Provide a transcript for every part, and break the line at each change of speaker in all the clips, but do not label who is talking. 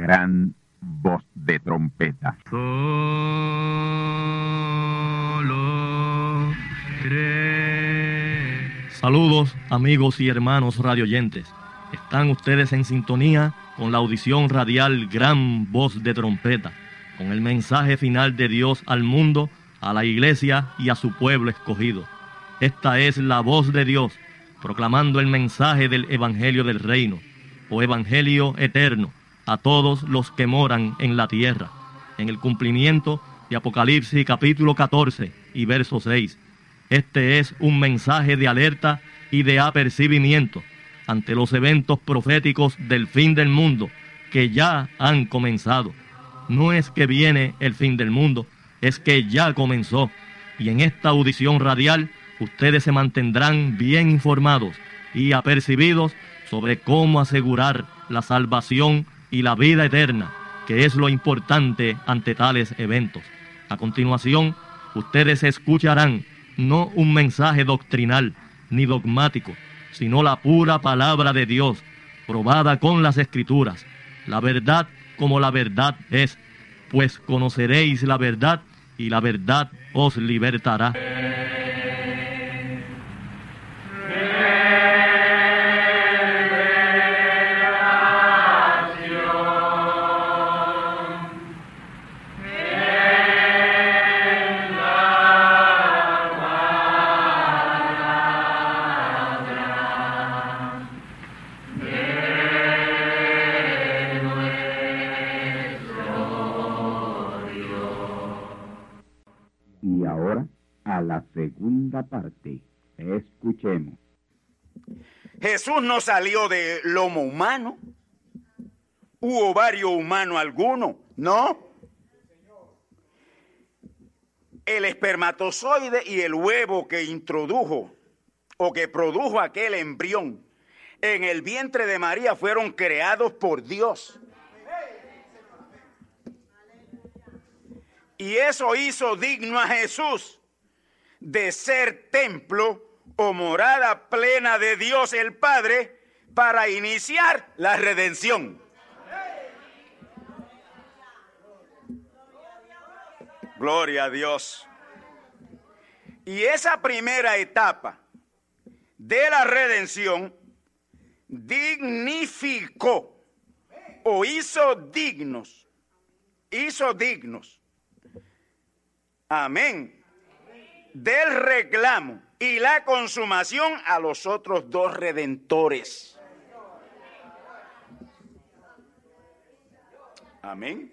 gran voz de trompeta.
Solo Saludos amigos y hermanos radioyentes. Están ustedes en sintonía con la audición radial Gran Voz de Trompeta, con el mensaje final de Dios al mundo, a la iglesia y a su pueblo escogido. Esta es la voz de Dios, proclamando el mensaje del Evangelio del Reino, o Evangelio eterno, a todos los que moran en la tierra, en el cumplimiento de Apocalipsis capítulo 14 y verso 6. Este es un mensaje de alerta y de apercibimiento ante los eventos proféticos del fin del mundo que ya han comenzado. No es que viene el fin del mundo, es que ya comenzó. Y en esta audición radial ustedes se mantendrán bien informados y apercibidos sobre cómo asegurar la salvación y la vida eterna, que es lo importante ante tales eventos. A continuación, ustedes escucharán no un mensaje doctrinal ni dogmático, sino la pura palabra de Dios, probada con las escrituras, la verdad como la verdad es, pues conoceréis la verdad y la verdad os libertará.
Parte. Escuchemos.
Jesús no salió de lomo humano. ¿Hubo ovario humano alguno? No. El espermatozoide y el huevo que introdujo o que produjo aquel embrión en el vientre de María fueron creados por Dios. Y eso hizo digno a Jesús de ser templo o morada plena de Dios el Padre para iniciar la redención. Gloria a Dios. Y esa primera etapa de la redención dignificó o hizo dignos, hizo dignos. Amén del reclamo y la consumación a los otros dos redentores. Amén.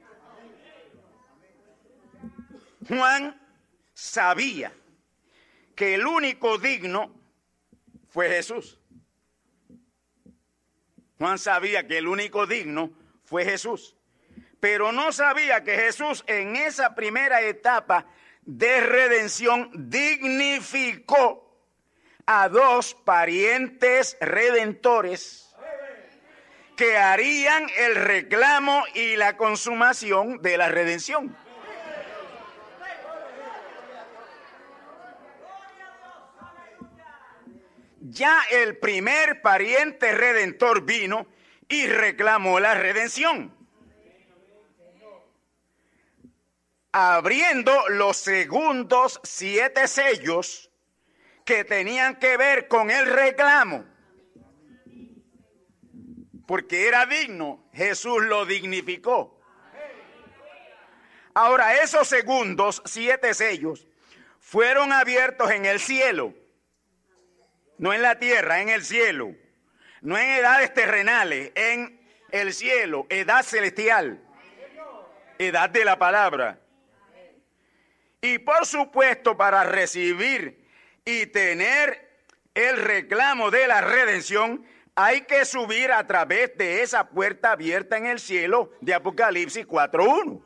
Juan sabía que el único digno fue Jesús. Juan sabía que el único digno fue Jesús, pero no sabía que Jesús en esa primera etapa de redención dignificó a dos parientes redentores que harían el reclamo y la consumación de la redención. Ya el primer pariente redentor vino y reclamó la redención. Abriendo los segundos siete sellos que tenían que ver con el reclamo. Porque era digno, Jesús lo dignificó. Ahora, esos segundos, siete sellos, fueron abiertos en el cielo, no en la tierra, en el cielo, no en edades terrenales, en el cielo, edad celestial, edad de la palabra. Y por supuesto, para recibir y tener el reclamo de la redención, hay que subir a través de esa puerta abierta en el cielo de Apocalipsis 4.1.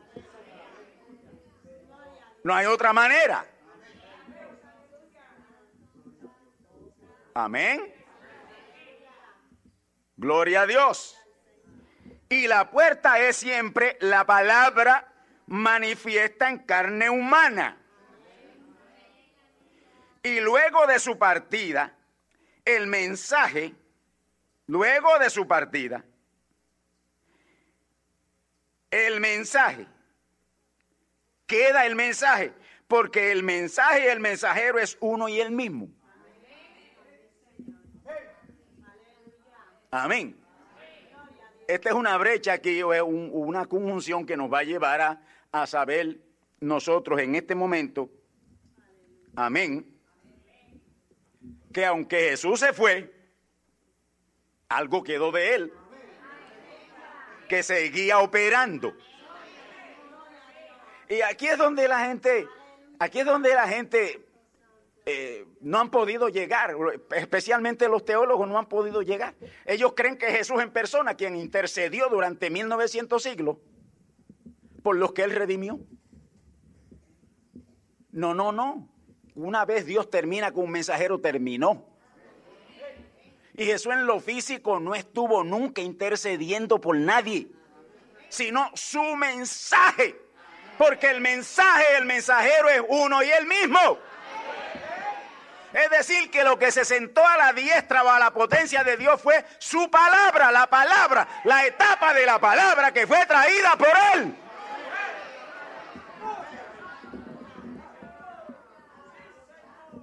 No hay otra manera. Amén. Gloria a Dios. Y la puerta es siempre la palabra manifiesta en carne humana. Y luego de su partida, el mensaje, luego de su partida, el mensaje. Queda el mensaje, porque el mensaje y el mensajero es uno y el mismo. Amén. Esta es una brecha aquí, es una conjunción que nos va a llevar a, a saber nosotros en este momento, amén, que aunque Jesús se fue, algo quedó de él, que seguía operando. Y aquí es donde la gente, aquí es donde la gente eh, no han podido llegar, especialmente los teólogos no han podido llegar. Ellos creen que Jesús en persona, quien intercedió durante 1900 siglos por los que él redimió. No, no, no. Una vez Dios termina con un mensajero, terminó. Y Jesús en lo físico no estuvo nunca intercediendo por nadie, sino su mensaje. Porque el mensaje, el mensajero es uno y el mismo. Es decir, que lo que se sentó a la diestra o a la potencia de Dios fue su palabra, la palabra, la etapa de la palabra que fue traída por él.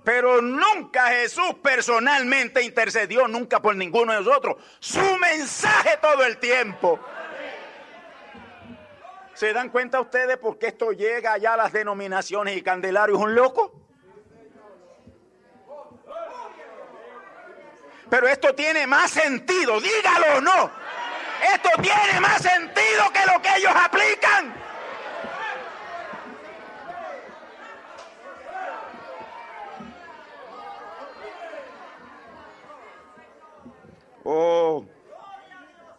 Pero nunca Jesús personalmente intercedió, nunca por ninguno de nosotros. Su mensaje todo el tiempo. ¿Se dan cuenta ustedes por qué esto llega allá a las denominaciones y Candelario es un loco? Pero esto tiene más sentido, dígalo o no. Esto tiene más sentido que lo que ellos aplican. Oh,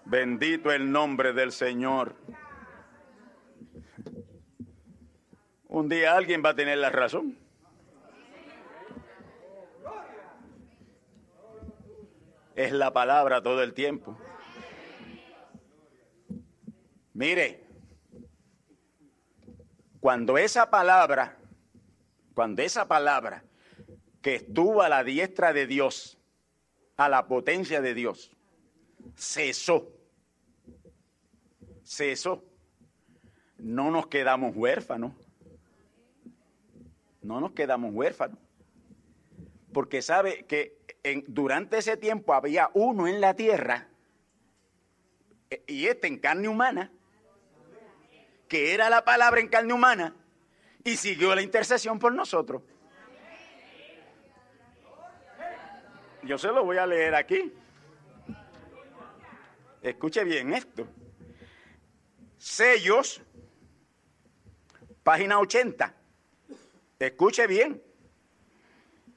bendito el nombre del Señor. Un día alguien va a tener la razón. Es la palabra todo el tiempo. Mire, cuando esa palabra, cuando esa palabra que estuvo a la diestra de Dios, a la potencia de Dios. Cesó. Cesó. No nos quedamos huérfanos. No nos quedamos huérfanos. Porque sabe que durante ese tiempo había uno en la tierra, e, y este en carne humana, que era la palabra en carne humana, y siguió la intercesión por nosotros. Yo se lo voy a leer aquí. Escuche bien esto. Sellos, página 80. Escuche bien.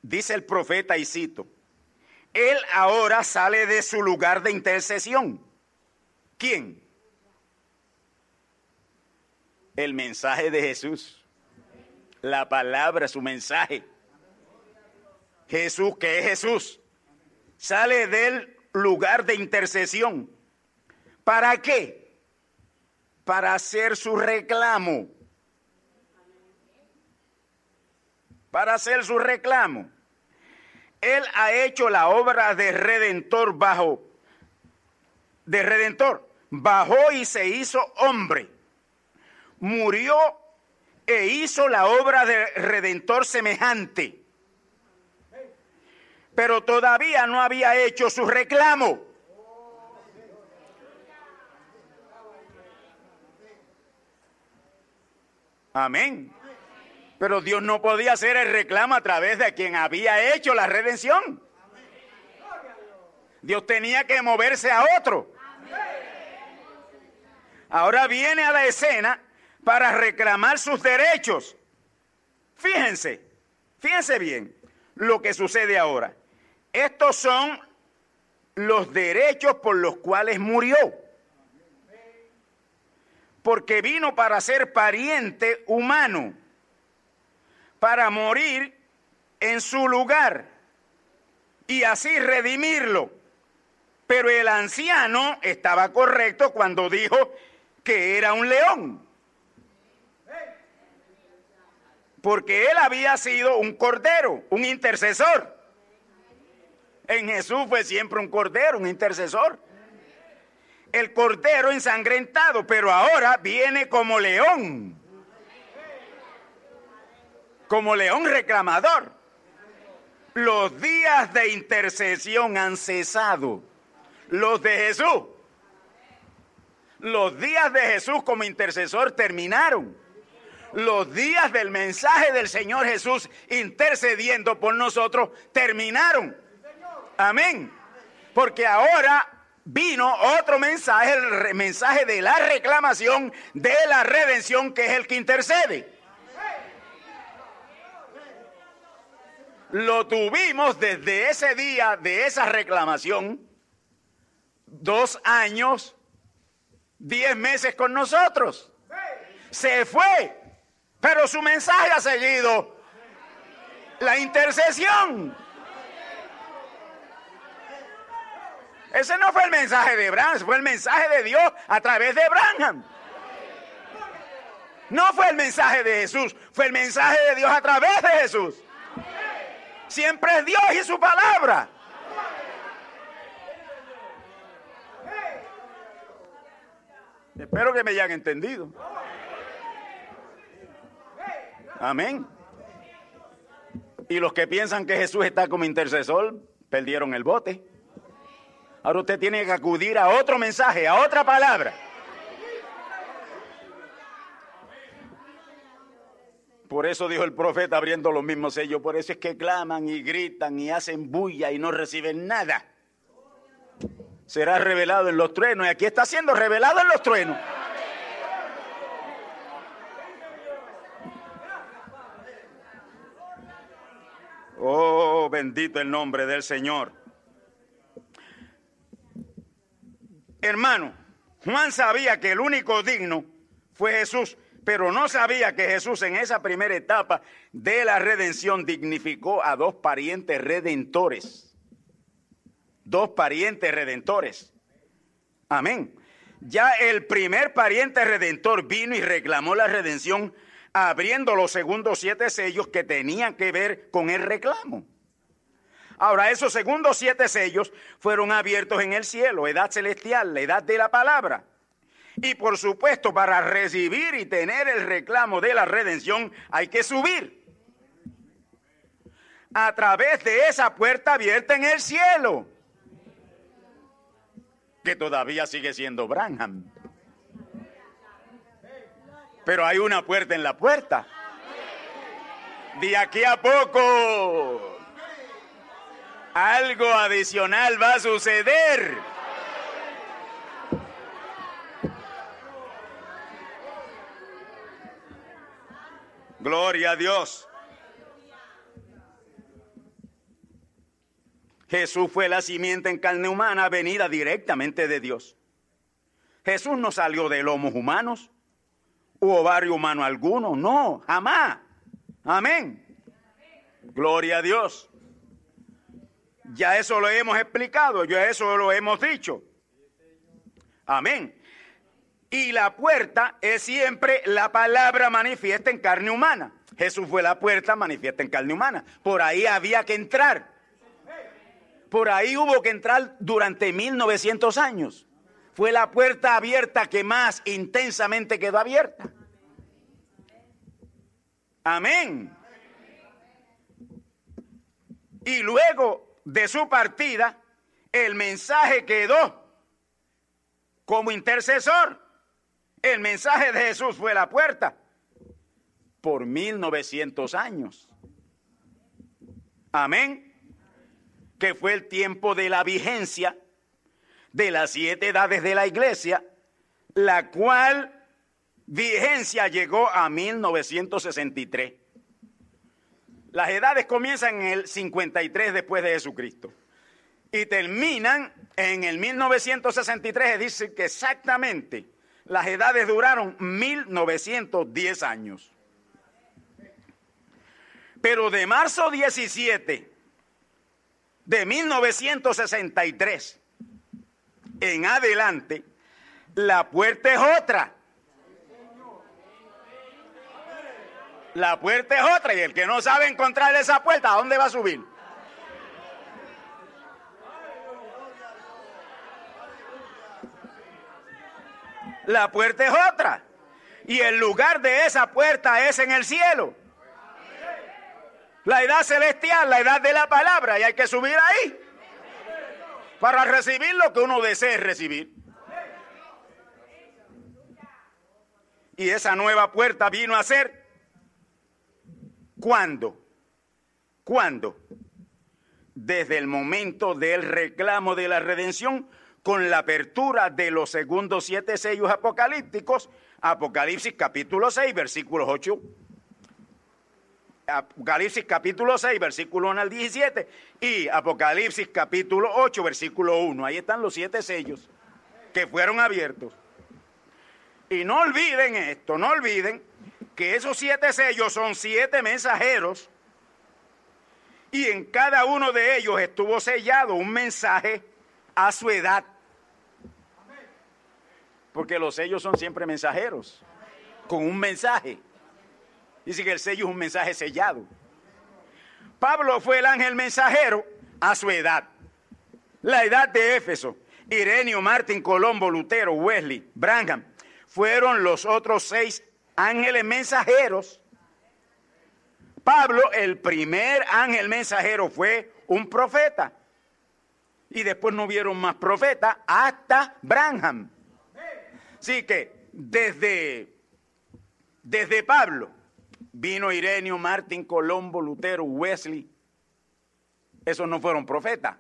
Dice el profeta y cito. Él ahora sale de su lugar de intercesión. ¿Quién? El mensaje de Jesús. La palabra, su mensaje. Jesús, que es Jesús sale del lugar de intercesión. ¿Para qué? Para hacer su reclamo. Para hacer su reclamo. Él ha hecho la obra de redentor bajo, de redentor, bajó y se hizo hombre. Murió e hizo la obra de redentor semejante pero todavía no había hecho su reclamo. Amén. Pero Dios no podía hacer el reclamo a través de quien había hecho la redención. Dios tenía que moverse a otro. Ahora viene a la escena para reclamar sus derechos. Fíjense, fíjense bien lo que sucede ahora. Estos son los derechos por los cuales murió. Porque vino para ser pariente humano, para morir en su lugar y así redimirlo. Pero el anciano estaba correcto cuando dijo que era un león. Porque él había sido un cordero, un intercesor. En Jesús fue siempre un cordero, un intercesor. el cordero ensangrentado, pero ahora viene como león. Como león reclamador. Los días de intercesión han cesado. Los de Jesús. Los días de Jesús como intercesor terminaron. Los días del mensaje del Señor Jesús intercediendo por nosotros terminaron. Amén. Porque ahora vino otro mensaje, el mensaje de la reclamación de la redención, que es el que intercede. Lo tuvimos desde ese día de esa reclamación, dos años, diez meses con nosotros. Se fue, pero su mensaje ha seguido la intercesión. Ese no fue el mensaje de Abraham, fue el mensaje de Dios a través de Abraham. No fue el mensaje de Jesús, fue el mensaje de Dios a través de Jesús. Siempre es Dios y su palabra. Espero que me hayan entendido. Amén. Y los que piensan que Jesús está como intercesor, perdieron el bote. Ahora usted tiene que acudir a otro mensaje, a otra palabra. Por eso dijo el profeta abriendo los mismos sellos, por eso es que claman y gritan y hacen bulla y no reciben nada. Será revelado en los truenos y aquí está siendo revelado en los truenos. Oh, bendito el nombre del Señor. Hermano, Juan sabía que el único digno fue Jesús, pero no sabía que Jesús en esa primera etapa de la redención dignificó a dos parientes redentores. Dos parientes redentores. Amén. Ya el primer pariente redentor vino y reclamó la redención abriendo los segundos siete sellos que tenían que ver con el reclamo. Ahora, esos segundos siete sellos fueron abiertos en el cielo, edad celestial, la edad de la palabra. Y por supuesto, para recibir y tener el reclamo de la redención hay que subir. A través de esa puerta abierta en el cielo. Que todavía sigue siendo Branham. Pero hay una puerta en la puerta. De aquí a poco algo adicional va a suceder. Gloria a Dios. Jesús fue la simiente en carne humana venida directamente de Dios. Jesús no salió de lomos humanos u ovario humano alguno, no, jamás. Amén. Gloria a Dios. Ya eso lo hemos explicado, ya eso lo hemos dicho. Amén. Y la puerta es siempre la palabra manifiesta en carne humana. Jesús fue la puerta manifiesta en carne humana. Por ahí había que entrar. Por ahí hubo que entrar durante 1900 años. Fue la puerta abierta que más intensamente quedó abierta. Amén. Y luego de su partida, el mensaje quedó como intercesor. El mensaje de Jesús fue la puerta por 1900 años. Amén. Que fue el tiempo de la vigencia de las siete edades de la iglesia, la cual vigencia llegó a 1963. Las edades comienzan en el 53 después de Jesucristo y terminan en el 1963. Dice que exactamente las edades duraron 1910 años. Pero de marzo 17 de 1963 en adelante, la puerta es otra. La puerta es otra y el que no sabe encontrar esa puerta, ¿a dónde va a subir? La puerta es otra. Y el lugar de esa puerta es en el cielo. La edad celestial, la edad de la palabra. Y hay que subir ahí. Para recibir lo que uno desee recibir. Y esa nueva puerta vino a ser. ¿Cuándo? ¿Cuándo? Desde el momento del reclamo de la redención con la apertura de los segundos siete sellos apocalípticos, Apocalipsis capítulo 6, versículos 8. Apocalipsis capítulo 6, versículo 1 al 17 y Apocalipsis capítulo 8, versículo 1. Ahí están los siete sellos que fueron abiertos. Y no olviden esto, no olviden que esos siete sellos son siete mensajeros y en cada uno de ellos estuvo sellado un mensaje a su edad. Porque los sellos son siempre mensajeros, con un mensaje. Dice que el sello es un mensaje sellado. Pablo fue el ángel mensajero a su edad. La edad de Éfeso. Irenio, Martín, Colombo, Lutero, Wesley, Branham. Fueron los otros seis ángeles mensajeros. Pablo, el primer ángel mensajero, fue un profeta. Y después no vieron más profetas hasta Branham. Así que desde, desde Pablo vino Irenio, Martín, Colombo, Lutero, Wesley. Esos no fueron profetas.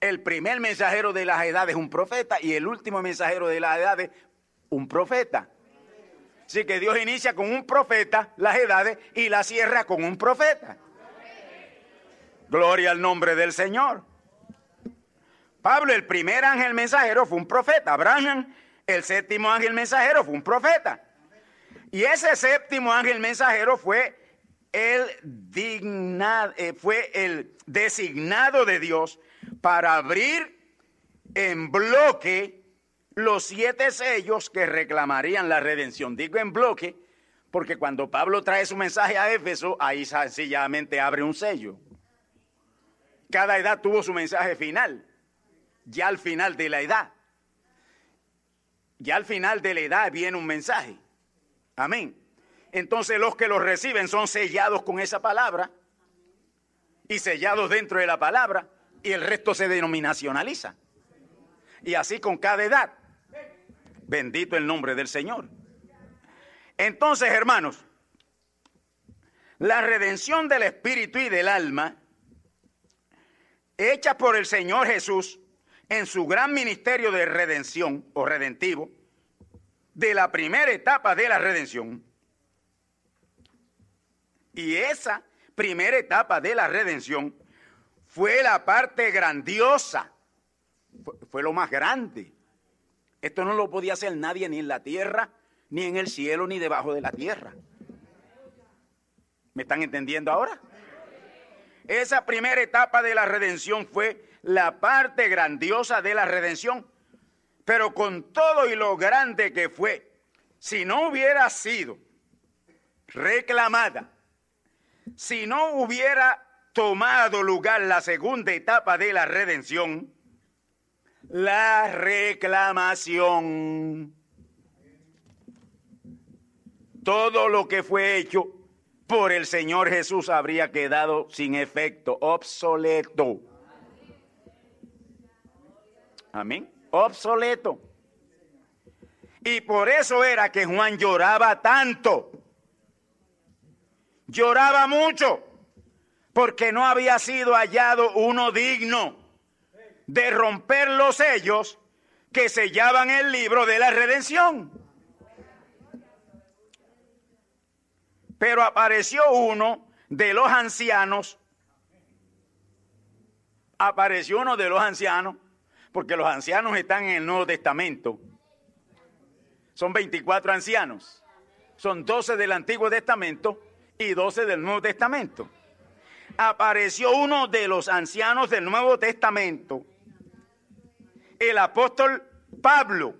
El primer mensajero de las edades un profeta y el último mensajero de las edades un profeta. Así que Dios inicia con un profeta las edades y la cierra con un profeta. Gloria al nombre del Señor. Pablo, el primer ángel mensajero, fue un profeta. Abraham, el séptimo ángel mensajero, fue un profeta. Y ese séptimo ángel mensajero fue el, eh, fue el designado de Dios para abrir en bloque los siete sellos que reclamarían la redención. Digo en bloque porque cuando Pablo trae su mensaje a Éfeso, ahí sencillamente abre un sello. Cada edad tuvo su mensaje final ya al final de la edad. Ya al final de la edad viene un mensaje. Amén. Entonces los que lo reciben son sellados con esa palabra y sellados dentro de la palabra y el resto se denominacionaliza. Y así con cada edad. Bendito el nombre del Señor. Entonces, hermanos, la redención del espíritu y del alma, hecha por el Señor Jesús, en su gran ministerio de redención o redentivo, de la primera etapa de la redención. Y esa primera etapa de la redención fue la parte grandiosa, fue, lo más grande. Esto no lo podía hacer nadie ni en la tierra, ni en el cielo, ni debajo de la tierra. ¿Me están entendiendo ahora? Esa primera etapa de la redención fue la parte grandiosa de la redención. Pero con todo y lo grande que fue, si no hubiera sido reclamada, si no hubiera tomado lugar la segunda etapa de la redención, la reclamación, todo lo que fue hecho por el Señor Jesús habría quedado sin efecto, obsoleto. Amén. Obsoleto. Y por eso era que Juan lloraba tanto. Lloraba mucho. Porque no había sido hallado uno digno de romper los sellos que sellaban el libro de la redención. Pero apareció uno de los ancianos. Apareció uno de los ancianos porque los ancianos están en el Nuevo Testamento. Son 24 ancianos. Son 12 del Antiguo Testamento y 12 del Nuevo Testamento. Apareció uno de los ancianos del Nuevo Testamento, el apóstol Pablo,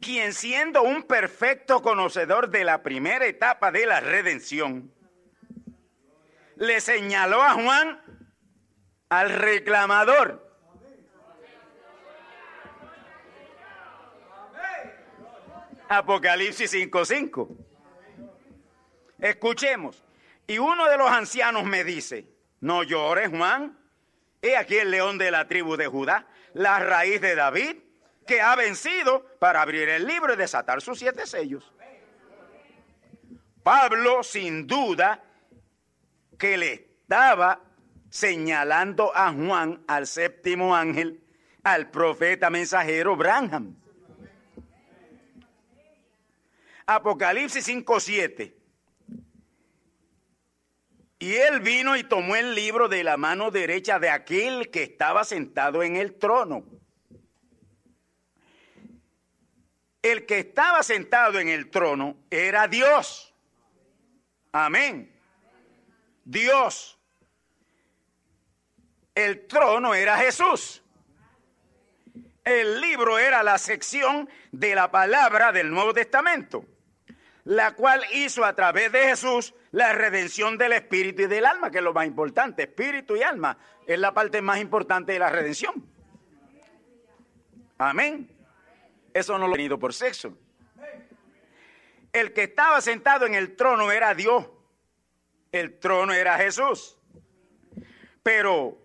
quien siendo un perfecto conocedor de la primera etapa de la redención, le señaló a Juan al reclamador Apocalipsis 5:5. Escuchemos. Y uno de los ancianos me dice, no llores, Juan. He aquí el león de la tribu de Judá, la raíz de David, que ha vencido para abrir el libro y desatar sus siete sellos. Pablo, sin duda, que le estaba señalando a Juan, al séptimo ángel, al profeta mensajero Branham. Apocalipsis 5:7. Y él vino y tomó el libro de la mano derecha de aquel que estaba sentado en el trono. El que estaba sentado en el trono era Dios. Amén. Dios. El trono era Jesús. El libro era la sección de la palabra del Nuevo Testamento, la cual hizo a través de Jesús la redención del espíritu y del alma, que es lo más importante. Espíritu y alma es la parte más importante de la redención. Amén. Eso no lo ha venido por sexo. El que estaba sentado en el trono era Dios. El trono era Jesús. Pero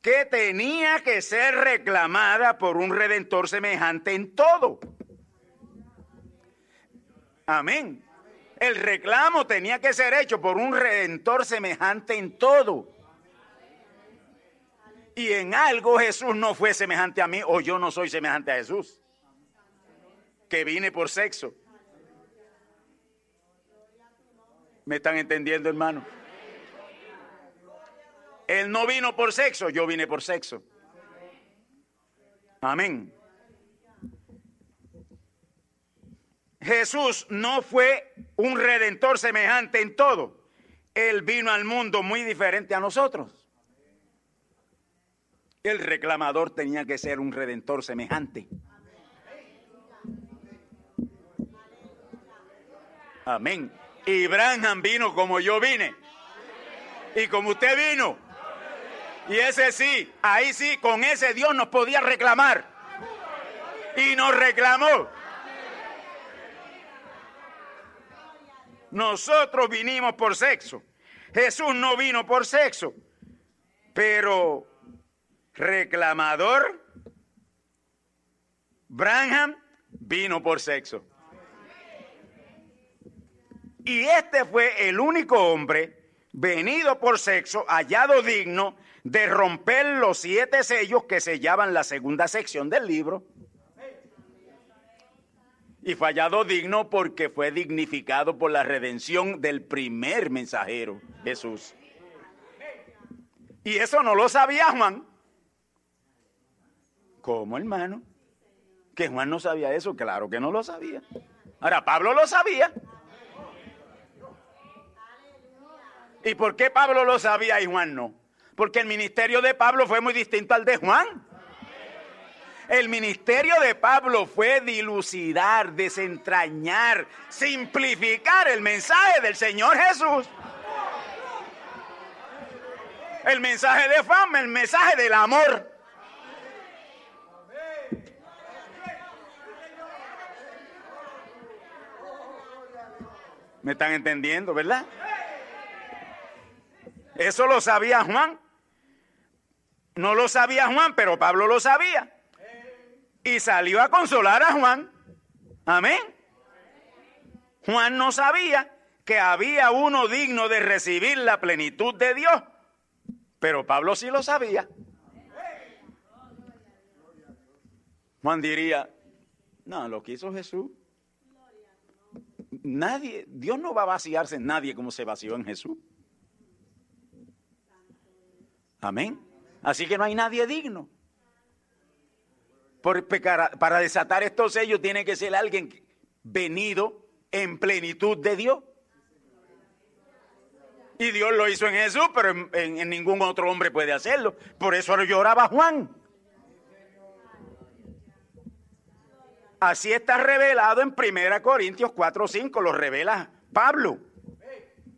que tenía que ser reclamada por un redentor semejante en todo. Amén. El reclamo tenía que ser hecho por un redentor semejante en todo. Y en algo Jesús no fue semejante a mí o yo no soy semejante a Jesús. Que vine por sexo. ¿Me están entendiendo, hermano? Él no vino por sexo, yo vine por sexo. Amén. Jesús no fue un redentor semejante en todo. Él vino al mundo muy diferente a nosotros. El reclamador tenía que ser un redentor semejante. Amén. Y Branham vino como yo vine. Y como usted vino. Y ese sí, ahí sí, con ese Dios nos podía reclamar. Y nos reclamó. Nosotros vinimos por sexo. Jesús no vino por sexo. Pero reclamador, Branham vino por sexo. Y este fue el único hombre venido por sexo, hallado digno de romper los siete sellos que sellaban la segunda sección del libro. Y fallado digno porque fue dignificado por la redención del primer mensajero, Jesús. Y eso no lo sabía Juan. ¿Cómo, hermano? Que Juan no sabía eso, claro que no lo sabía. Ahora, Pablo lo sabía. ¿Y por qué Pablo lo sabía y Juan no? Porque el ministerio de Pablo fue muy distinto al de Juan. El ministerio de Pablo fue dilucidar, desentrañar, simplificar el mensaje del Señor Jesús. El mensaje de fama, el mensaje del amor. ¿Me están entendiendo, verdad? Eso lo sabía Juan. No lo sabía Juan, pero Pablo lo sabía. Y salió a consolar a Juan. Amén. Juan no sabía que había uno digno de recibir la plenitud de Dios. Pero Pablo sí lo sabía. Juan diría, no, lo que hizo Jesús. Nadie, Dios no va a vaciarse en nadie como se vació en Jesús. Amén. Así que no hay nadie digno. Para desatar estos sellos tiene que ser alguien venido en plenitud de Dios. Y Dios lo hizo en Jesús, pero en, en ningún otro hombre puede hacerlo. Por eso lloraba Juan. Así está revelado en 1 Corintios 4, 5, lo revela Pablo.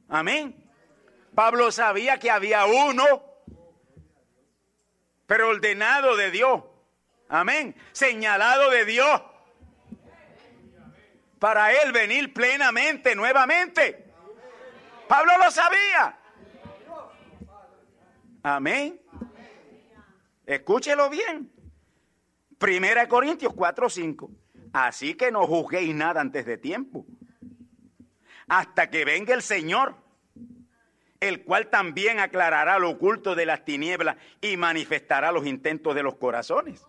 Amén. Pablo sabía que había uno pero ordenado de Dios. Amén. Señalado de Dios. para él venir plenamente nuevamente. Pablo lo sabía. Amén. Escúchelo bien. Primera de Corintios 4, 5. Así que no juzguéis nada antes de tiempo. Hasta que venga el Señor, el cual también aclarará lo oculto de las tinieblas y manifestará los intentos de los corazones.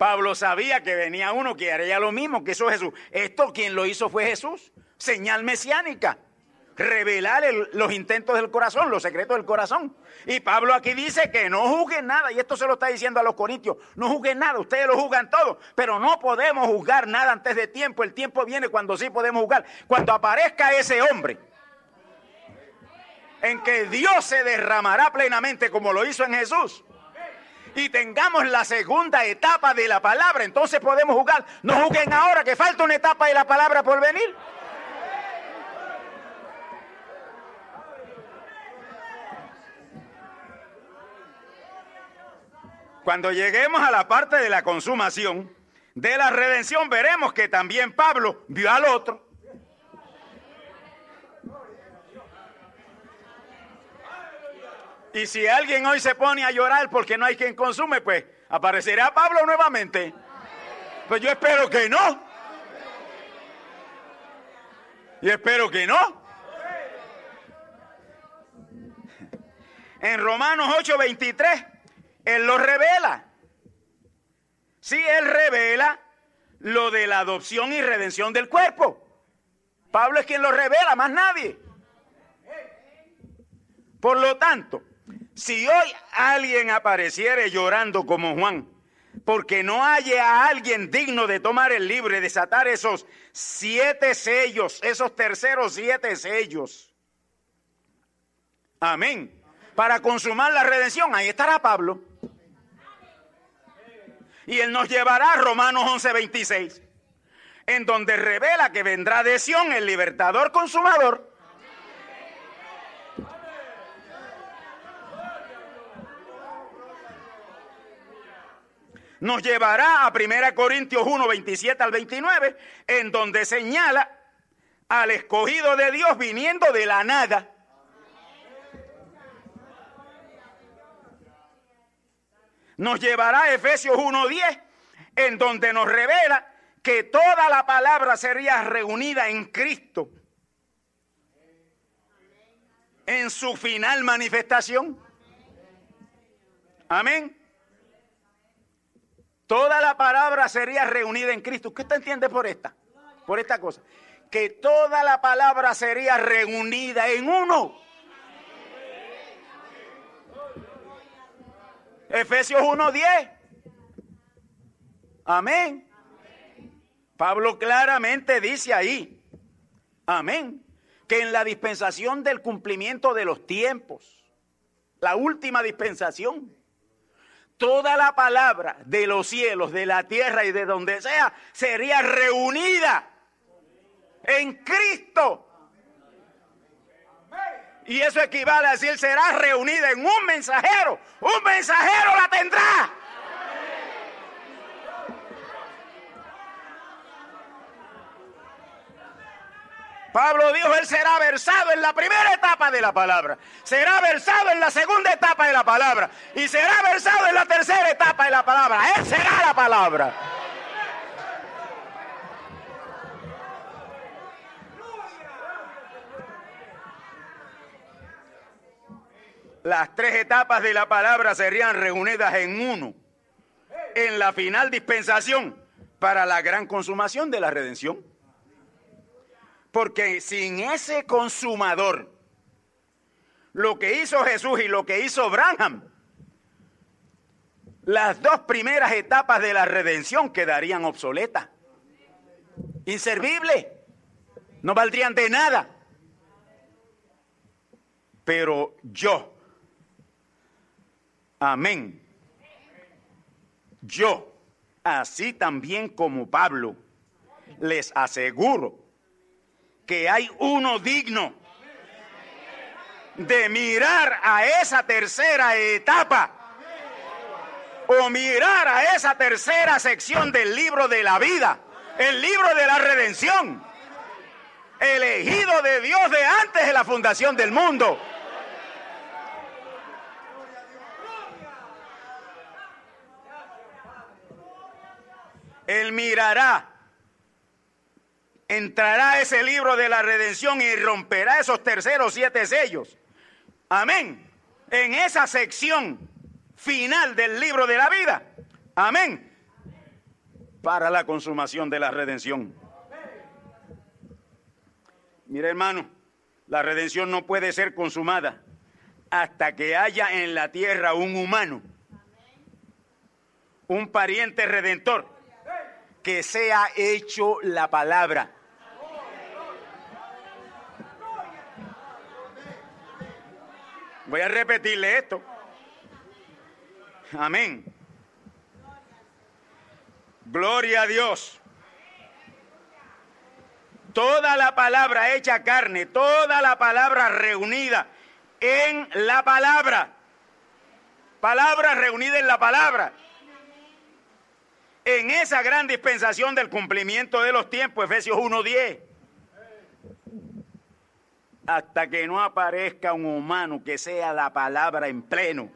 Pablo sabía que venía uno que haría lo mismo que hizo Jesús. Esto quien lo hizo fue Jesús. Señal mesiánica revelar los intentos del corazón, los secretos del corazón. Y Pablo aquí dice que no juzguen nada, y esto se lo está diciendo a los corintios, no juzguen nada, ustedes lo juzgan todo, pero no podemos juzgar nada antes de tiempo, el tiempo viene cuando sí podemos juzgar, cuando aparezca ese hombre, en que Dios se derramará plenamente como lo hizo en Jesús. Y tengamos la segunda etapa de la palabra, entonces podemos jugar. No juzguen ahora que falta una etapa de la palabra por venir. Cuando lleguemos a la parte de la consumación de la redención, veremos que también Pablo vio al otro. Y si alguien hoy se pone a llorar porque no hay quien consume, pues aparecerá Pablo nuevamente. Pues yo espero que no. Y espero que no. En Romanos 8:23 él lo revela. Sí, Él revela lo de la adopción y redención del cuerpo. Pablo es quien lo revela, más nadie. Por lo tanto, si hoy alguien apareciere llorando como Juan, porque no haya a alguien digno de tomar el libro y desatar esos siete sellos, esos terceros siete sellos. Amén. Para consumar la redención, ahí estará Pablo. Y Él nos llevará a Romanos 11:26, en donde revela que vendrá de Sion el libertador consumador. Nos llevará a 1 Corintios 1, 27 al 29, en donde señala al escogido de Dios viniendo de la nada nos llevará a Efesios 1.10, en donde nos revela que toda la palabra sería reunida en Cristo en su final manifestación. Amén. Toda la palabra sería reunida en Cristo. ¿Qué usted entiende por esta? Por esta cosa. Que toda la palabra sería reunida en uno. Efesios 1.10. Amén. Pablo claramente dice ahí, amén, que en la dispensación del cumplimiento de los tiempos, la última dispensación, toda la palabra de los cielos, de la tierra y de donde sea, sería reunida en Cristo. Y eso equivale a decir, será reunida en un mensajero. Un mensajero la tendrá. Pablo dijo, él será versado en la primera etapa de la palabra, será versado en la segunda etapa de la palabra y será versado en la tercera etapa de la palabra. Él será la palabra. las tres etapas de la palabra serían reunidas en uno, en la final dispensación para la gran consumación de la redención. Porque sin ese consumador, lo que hizo Jesús y lo que hizo Abraham, las dos primeras etapas de la redención quedarían obsoletas, inservibles, no valdrían de nada. Pero yo, Amén. Yo, así también como Pablo, les aseguro que hay uno digno de mirar a esa tercera etapa. o mirar a esa tercera sección del libro de la vida, el libro de la redención, elegido de Dios de antes de la fundación del mundo. Él mirará, entrará ese libro de la redención y romperá esos terceros siete sellos. Amén. En esa sección final del libro de la vida. Amén. Para la consumación de la redención. Mire hermano, la redención no puede ser consumada hasta que haya en la tierra un humano, un pariente redentor, que sea hecho la palabra. Voy a repetirle esto. Amén. Gloria a Dios. Toda la palabra hecha carne, toda la palabra reunida en la palabra. Palabra reunida en la palabra. En esa gran dispensación del cumplimiento de los tiempos, Efesios 1.10. Hasta que no aparezca un humano que sea la palabra en pleno.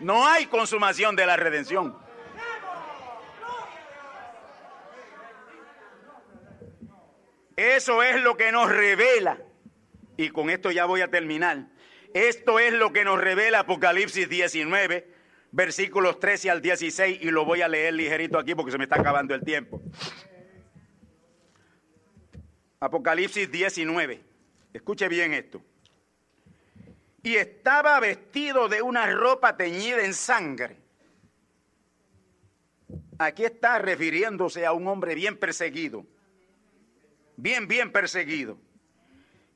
No hay consumación de la redención. Eso es lo que nos revela. Y con esto ya voy a terminar. Esto es lo que nos revela Apocalipsis 19, versículos 13 al 16, y lo voy a leer ligerito aquí porque se me está acabando el tiempo. Apocalipsis 19. Escuche bien esto. Y estaba vestido de una ropa teñida en sangre. Aquí está refiriéndose a un hombre bien perseguido bien, bien perseguido.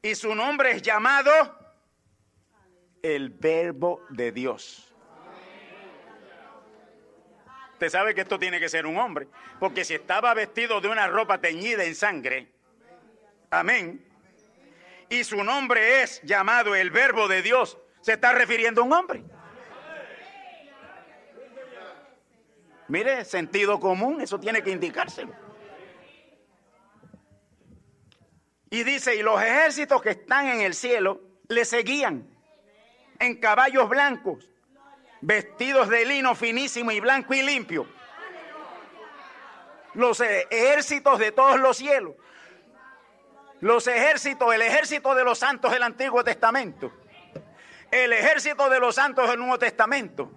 Y su nombre es llamado el verbo de Dios. Usted sabe que esto tiene que ser un hombre, porque si estaba vestido de una ropa teñida en sangre, amén, y su nombre es llamado el verbo de Dios, se está refiriendo a un hombre. Mire, sentido común, eso tiene que indicárselo. Y dice, y los ejércitos que están en el cielo le seguían en caballos blancos, vestidos de lino finísimo y blanco y limpio. Los ejércitos de todos los cielos. Los ejércitos, el ejército de los santos del Antiguo Testamento. El ejército de los santos del Nuevo Testamento.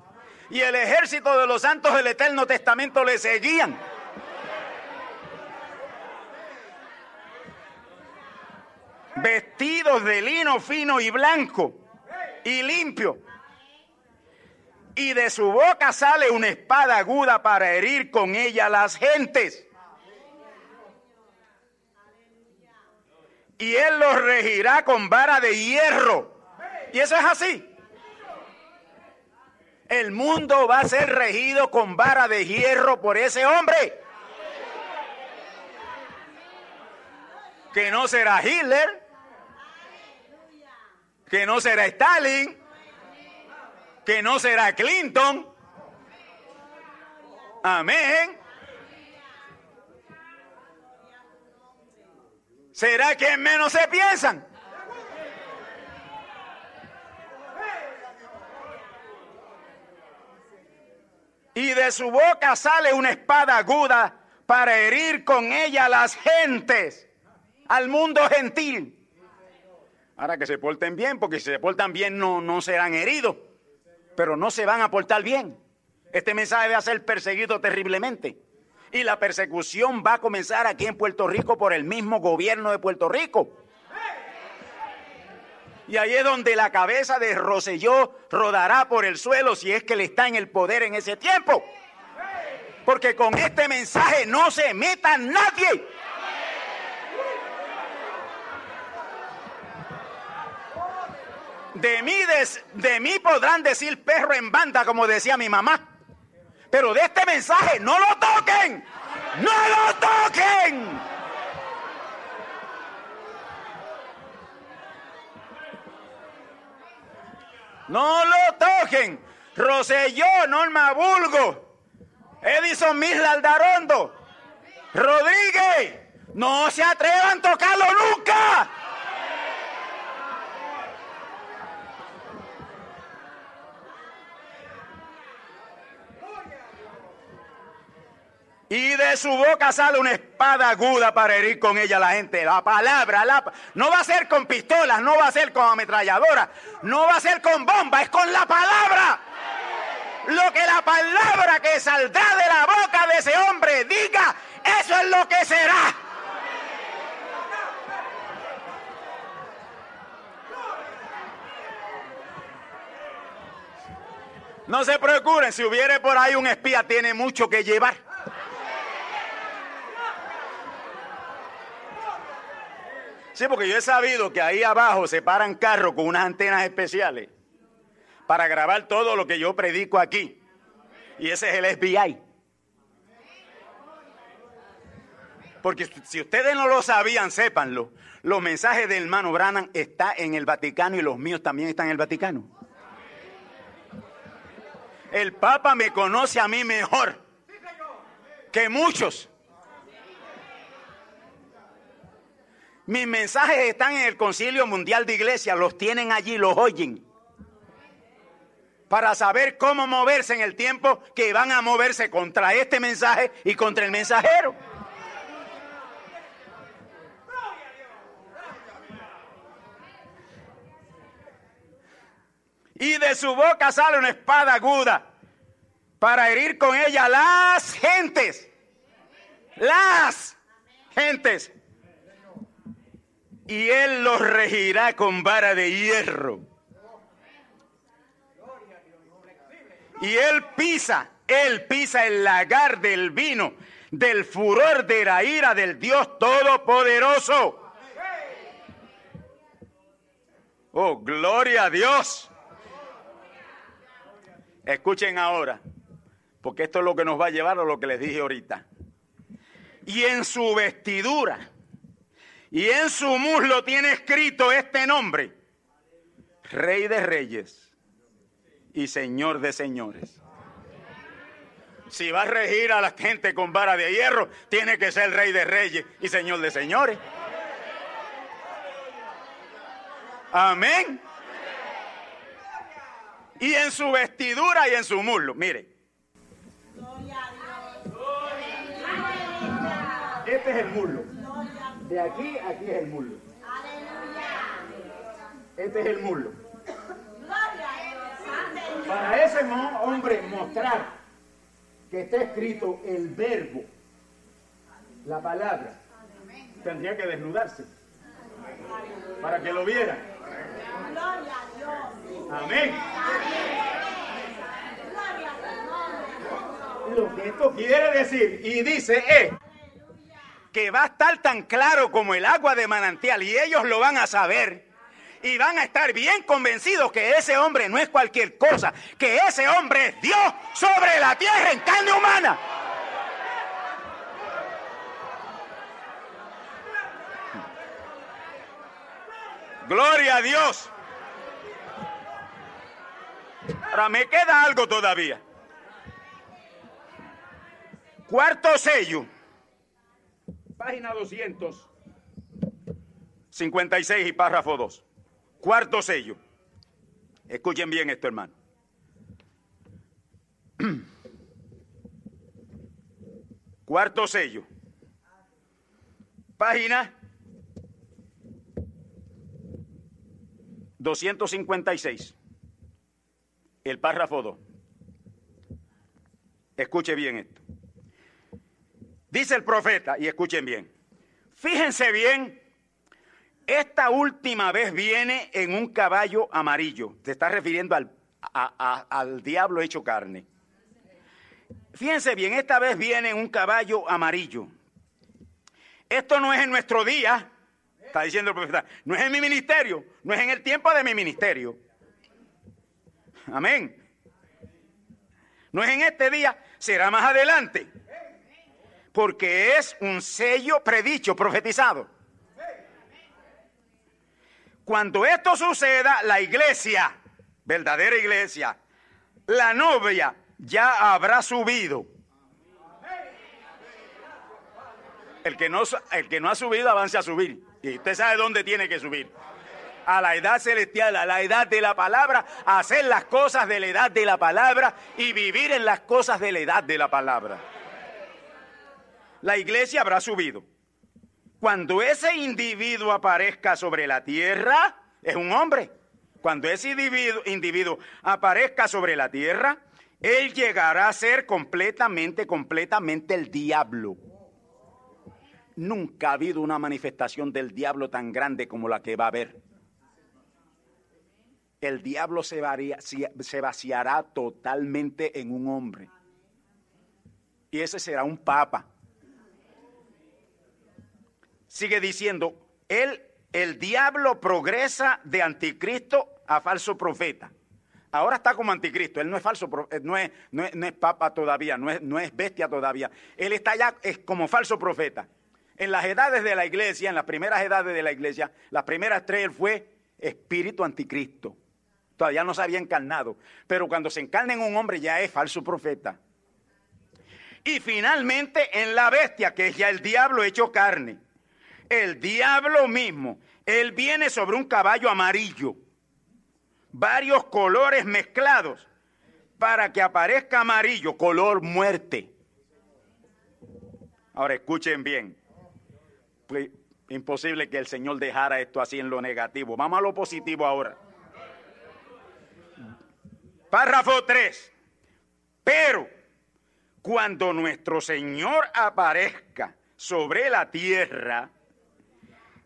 Y el ejército de los santos del Eterno Testamento le seguían. vestidos de lino fino y blanco y limpio. Y de su boca sale una espada aguda para herir con ella las gentes. Y él los regirá con vara de hierro. Y eso es así. El mundo va a ser regido con vara de hierro por ese hombre. Que no será Hitler, que no será Stalin, que no será Clinton. Amén. ¿Será que menos se piensan? Y de su boca sale una espada aguda para herir con ella a las gentes, al mundo gentil. Ahora que se porten bien, porque si se portan bien no, no serán heridos, pero no se van a portar bien. Este mensaje va a ser perseguido terriblemente. Y la persecución va a comenzar aquí en Puerto Rico por el mismo gobierno de Puerto Rico. Y ahí es donde la cabeza de Roselló rodará por el suelo si es que le está en el poder en ese tiempo. Porque con este mensaje no se meta nadie. De mí, de, mí podrán decir perro en banda, como decía mi mamá. Pero de este mensaje, no lo toquen. No lo toquen. No lo toquen. Roselló, Norma Bulgo, Edison Misla Aldarondo, Rodríguez, no se atrevan a tocarlo nunca. Y de su boca sale una espada aguda para herir con ella a la gente. La palabra, la, no va a ser con pistolas, no va a ser con ametralladoras, no va a ser con bombas, es con la palabra. Lo que la palabra que saldrá de la boca de ese hombre diga, eso es lo que será. No se preocupen, si hubiere por ahí un espía, tiene mucho que llevar. Sí, porque yo he sabido que ahí abajo se paran carros con unas antenas especiales para grabar todo lo que yo predico aquí. Y ese es el FBI. Porque si ustedes no lo sabían, sépanlo. Los mensajes del hermano Branham están en el Vaticano y los míos también están en el Vaticano. El Papa me conoce a mí mejor que muchos. Mis mensajes están en el Concilio Mundial de Iglesia, los tienen allí, los oyen. Para saber cómo moverse en el tiempo que van a moverse contra este mensaje y contra el mensajero. Y de su boca sale una espada aguda para herir con ella las gentes. Las gentes. Y él los regirá con vara de hierro. Y él pisa, él pisa el lagar del vino, del furor de la ira del Dios Todopoderoso. Oh, gloria a Dios. Escuchen ahora, porque esto es lo que nos va a llevar a lo que les dije ahorita. Y en su vestidura y en su muslo tiene escrito este nombre, Rey de Reyes y Señor de Señores. Si va a regir a la gente con vara de hierro, tiene que ser Rey de Reyes y Señor de Señores. Amén y en su vestidura y en su muslo. Mire. Este es el muslo. De aquí, aquí es el muslo. Este es el muslo. Para ese hombre mostrar que está escrito el verbo, la palabra, tendría que desnudarse para que lo vieran. Amén. Lo que esto quiere decir y dice es que va a estar tan claro como el agua de manantial y ellos lo van a saber y van a estar bien convencidos que ese hombre no es cualquier cosa, que ese hombre es Dios sobre la tierra en carne humana. Gloria a Dios. Ahora me queda algo todavía. Cuarto sello. Página 256 y párrafo 2. Cuarto sello. Escuchen bien esto, hermano. Cuarto sello. Página 256. El párrafo 2. Escuche bien esto. Dice el profeta, y escuchen bien, fíjense bien, esta última vez viene en un caballo amarillo. Se está refiriendo al, al diablo hecho carne. Fíjense bien, esta vez viene en un caballo amarillo. Esto no es en nuestro día, está diciendo el profeta, no es en mi ministerio, no es en el tiempo de mi ministerio. Amén. No es en este día, será más adelante. Porque es un sello predicho, profetizado. Cuando esto suceda, la iglesia, verdadera iglesia, la novia ya habrá subido. El que no, el que no ha subido, avance a subir. Y usted sabe dónde tiene que subir. A la edad celestial, a la edad de la palabra, a hacer las cosas de la edad de la palabra y vivir en las cosas de la edad de la palabra. La iglesia habrá subido. Cuando ese individuo aparezca sobre la tierra, es un hombre. Cuando ese individuo, individuo aparezca sobre la tierra, él llegará a ser completamente, completamente el diablo. Nunca ha habido una manifestación del diablo tan grande como la que va a haber. El diablo se, se vaciará totalmente en un hombre. Y ese será un papa. Sigue diciendo, él, el diablo progresa de anticristo a falso profeta. Ahora está como anticristo, él no es falso, eh, no es, no es, papa todavía, no es, no es bestia todavía. Él está ya es como falso profeta. En las edades de la iglesia, en las primeras edades de la iglesia, las primeras tres él fue espíritu anticristo. Todavía no se había encarnado. Pero cuando se encarna en un hombre ya es falso profeta. Y finalmente en la bestia, que es ya el diablo hecho carne. El diablo mismo, él viene sobre un caballo amarillo. Varios colores mezclados para que aparezca amarillo, color muerte. Ahora escuchen bien. Imposible que el Señor dejara esto así en lo negativo. Vamos a lo positivo ahora. Párrafo 3. Pero cuando nuestro Señor aparezca sobre la tierra,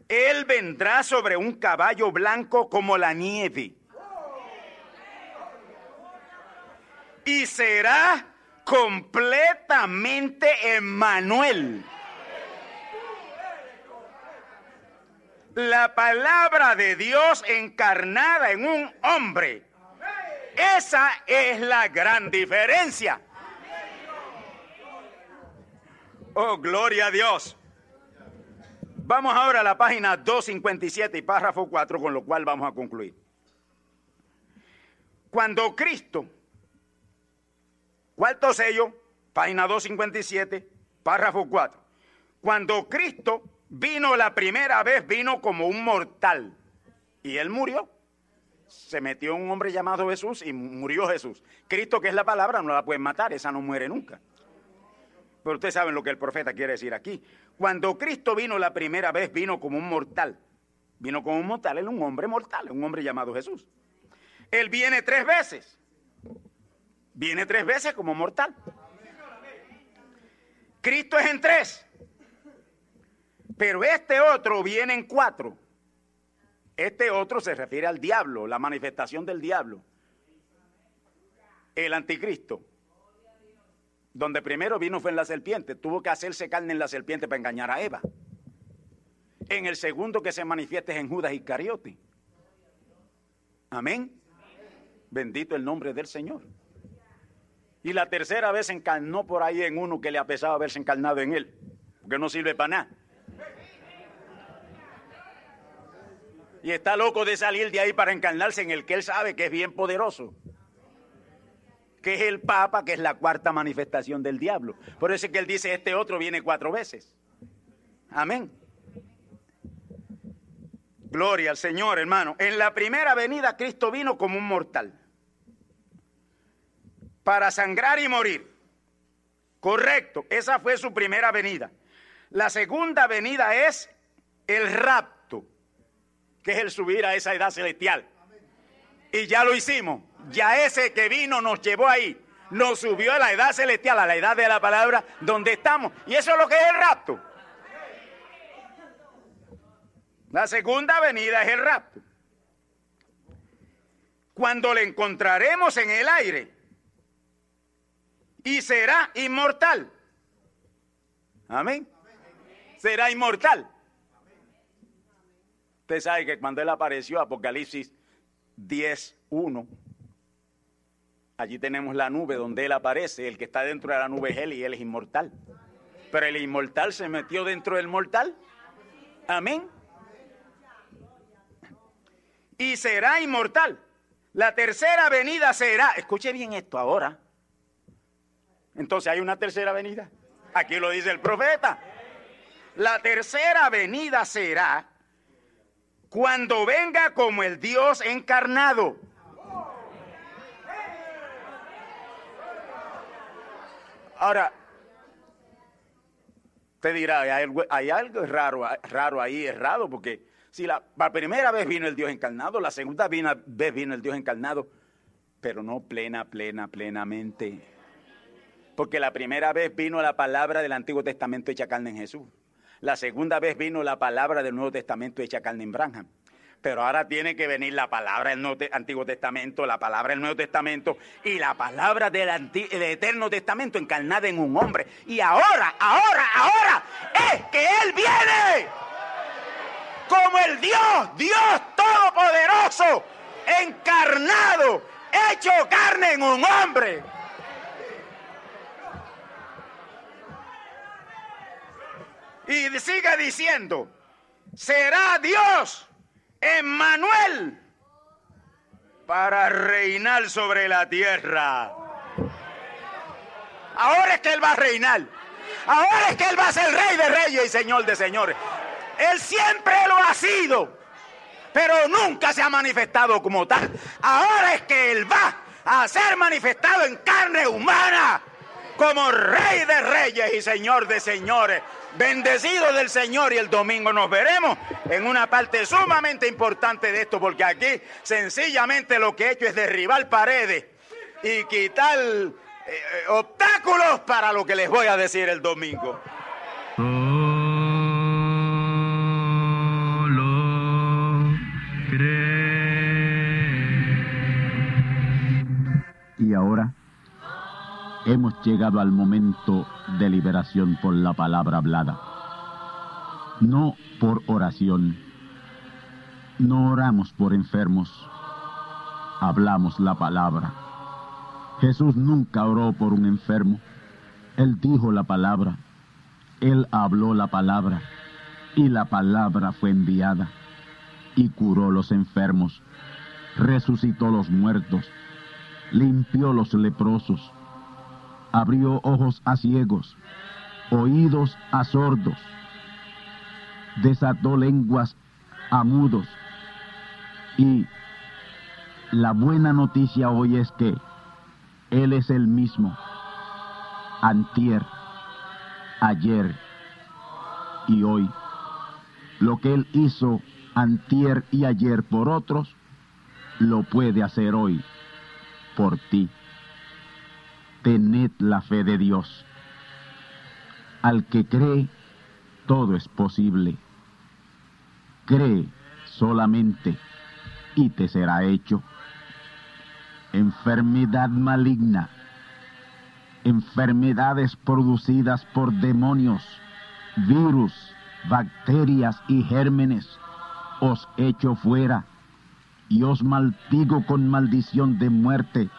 Él vendrá sobre un caballo blanco como la nieve. Y será completamente Emmanuel. la palabra de Dios encarnada en un hombre. Esa es la gran diferencia. Oh, gloria a Dios. Vamos ahora a la página 257 y párrafo 4, con lo cual vamos a concluir. Cuando Cristo, cuarto sello, página 257, párrafo 4. Cuando Cristo Vino la primera vez, vino como un mortal. Y él murió. Se metió un hombre llamado Jesús y murió Jesús. Cristo, que es la palabra, no la pueden matar, esa no muere nunca. Pero ustedes saben lo que el profeta quiere decir aquí. Cuando Cristo vino la primera vez, vino como un mortal. Vino como un mortal, es un hombre mortal, un hombre llamado Jesús. Él viene tres veces. Viene tres veces como mortal. Cristo es en tres. Pero este otro viene en cuatro. Este otro se refiere al diablo, la manifestación del diablo. El anticristo. Donde primero vino fue en la serpiente. Tuvo que hacerse carne en la serpiente para engañar a Eva. En el segundo que se manifiesta es en Judas Iscariote. Amén. Bendito el nombre del Señor. Y la tercera vez se encarnó por ahí en uno que le ha pesado haberse encarnado en él. Porque no sirve para nada. y está loco de salir de ahí para encarnarse en el que él sabe que es bien poderoso. Que es el Papa, que es la cuarta manifestación del diablo. Por eso es que él dice, este otro viene cuatro veces. Amén. Gloria al Señor, hermano. En la primera venida Cristo vino como un mortal. Para sangrar y morir. Correcto, esa fue su primera venida. La segunda venida es el rapto que es el subir a esa edad celestial. Y ya lo hicimos. Ya ese que vino nos llevó ahí. Nos subió a la edad celestial, a la edad de la palabra, donde estamos. Y eso es lo que es el rapto. La segunda venida es el rapto. Cuando le encontraremos en el aire y será inmortal. Amén. Será inmortal. Usted sabe que cuando él apareció, Apocalipsis 10.1, allí tenemos la nube donde él aparece, el que está dentro de la nube es él y él es inmortal. Pero el inmortal se metió dentro del mortal. Amén. Y será inmortal. La tercera venida será, escuche bien esto ahora. Entonces hay una tercera venida. Aquí lo dice el profeta. La tercera venida será cuando venga como el Dios encarnado. Ahora, te dirá, hay algo, raro, raro ahí, errado, porque si la, primera vez vino el Dios encarnado, la segunda vez vino el Dios encarnado, pero no plena, plena, plenamente. Porque la primera vez vino la palabra del Antiguo Testamento hecha carne en Jesús. La segunda vez vino la palabra del Nuevo Testamento hecha carne en Branham pero ahora tiene que venir la palabra del Antiguo Testamento, la palabra del Nuevo Testamento y la palabra del, Eterno Testamento encarnada en un hombre. Y ahora, ahora, ahora es que Él viene como el Dios, Dios Todopoderoso, encarnado, hecho carne en un hombre. Y sigue diciendo, será Dios Emmanuel para reinar sobre la tierra. Ahora es que Él va a reinar. Ahora es que Él va a ser rey de reyes y señor de señores. Él siempre lo ha sido, pero nunca se ha manifestado como tal. Ahora es que Él va a ser manifestado en carne humana como rey de reyes y señor de señores. Bendecido del Señor y el domingo nos veremos en una parte sumamente importante de esto, porque aquí sencillamente lo que he hecho es derribar paredes y quitar eh, obstáculos para lo que les voy a decir el domingo.
Y hemos llegado al momento de liberación por la palabra hablada, no por oración. No oramos por enfermos, hablamos la palabra. Jesús nunca oró por un enfermo, Él dijo la palabra, Él habló la palabra. Y la palabra fue enviada. Y curó los enfermos, resucitó los muertos, limpió los leprosos abrió ojos a ciegos, oídos a sordos, desató lenguas a mudos. Y la buena noticia hoy es que Él es el mismo, antier, ayer y hoy. Lo que Él hizo antier y ayer por otros, lo puede hacer hoy por ti tened la fe de Dios. Al que cree, todo es posible. Cree solamente y te será hecho. Enfermedad maligna, enfermedades producidas por demonios, virus, bacterias y gérmenes, os echo fuera y os maldigo con maldición de muerte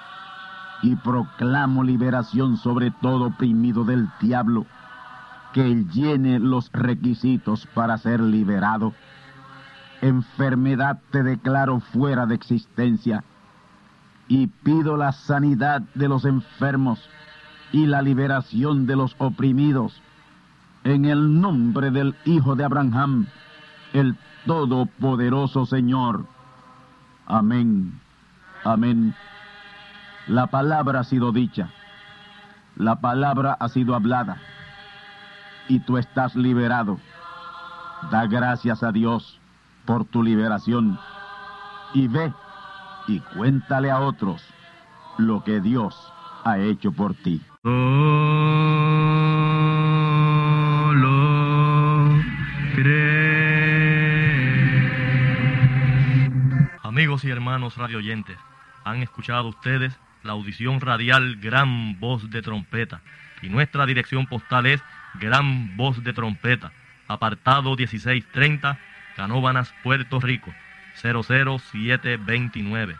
y proclamo liberación sobre todo oprimido del diablo, que él llene los requisitos para ser liberado. Enfermedad te declaro fuera de existencia y pido la sanidad de los enfermos y la liberación de los oprimidos. En el nombre del Hijo de Abraham, el Todopoderoso Señor. Amén. Amén. La palabra ha sido dicha, la palabra ha sido hablada y tú estás liberado. Da gracias a Dios por tu liberación y ve y cuéntale a otros lo que Dios ha hecho por ti.
Amigos y hermanos radioyentes, han escuchado ustedes la audición radial Gran Voz de Trompeta. Y nuestra dirección postal es Gran Voz de Trompeta, apartado 1630, Canóbanas, Puerto Rico, 00729.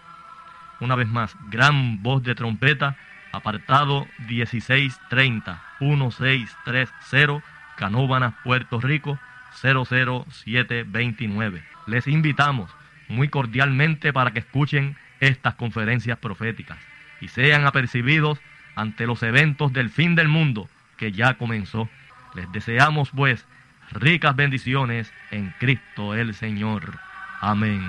Una vez más, Gran Voz de Trompeta, apartado 1630, 1630, Canóbanas, Puerto Rico, 00729. Les invitamos muy cordialmente para que escuchen estas conferencias proféticas y sean apercibidos ante los eventos del fin del mundo que ya comenzó. Les deseamos pues ricas bendiciones en Cristo el Señor. Amén.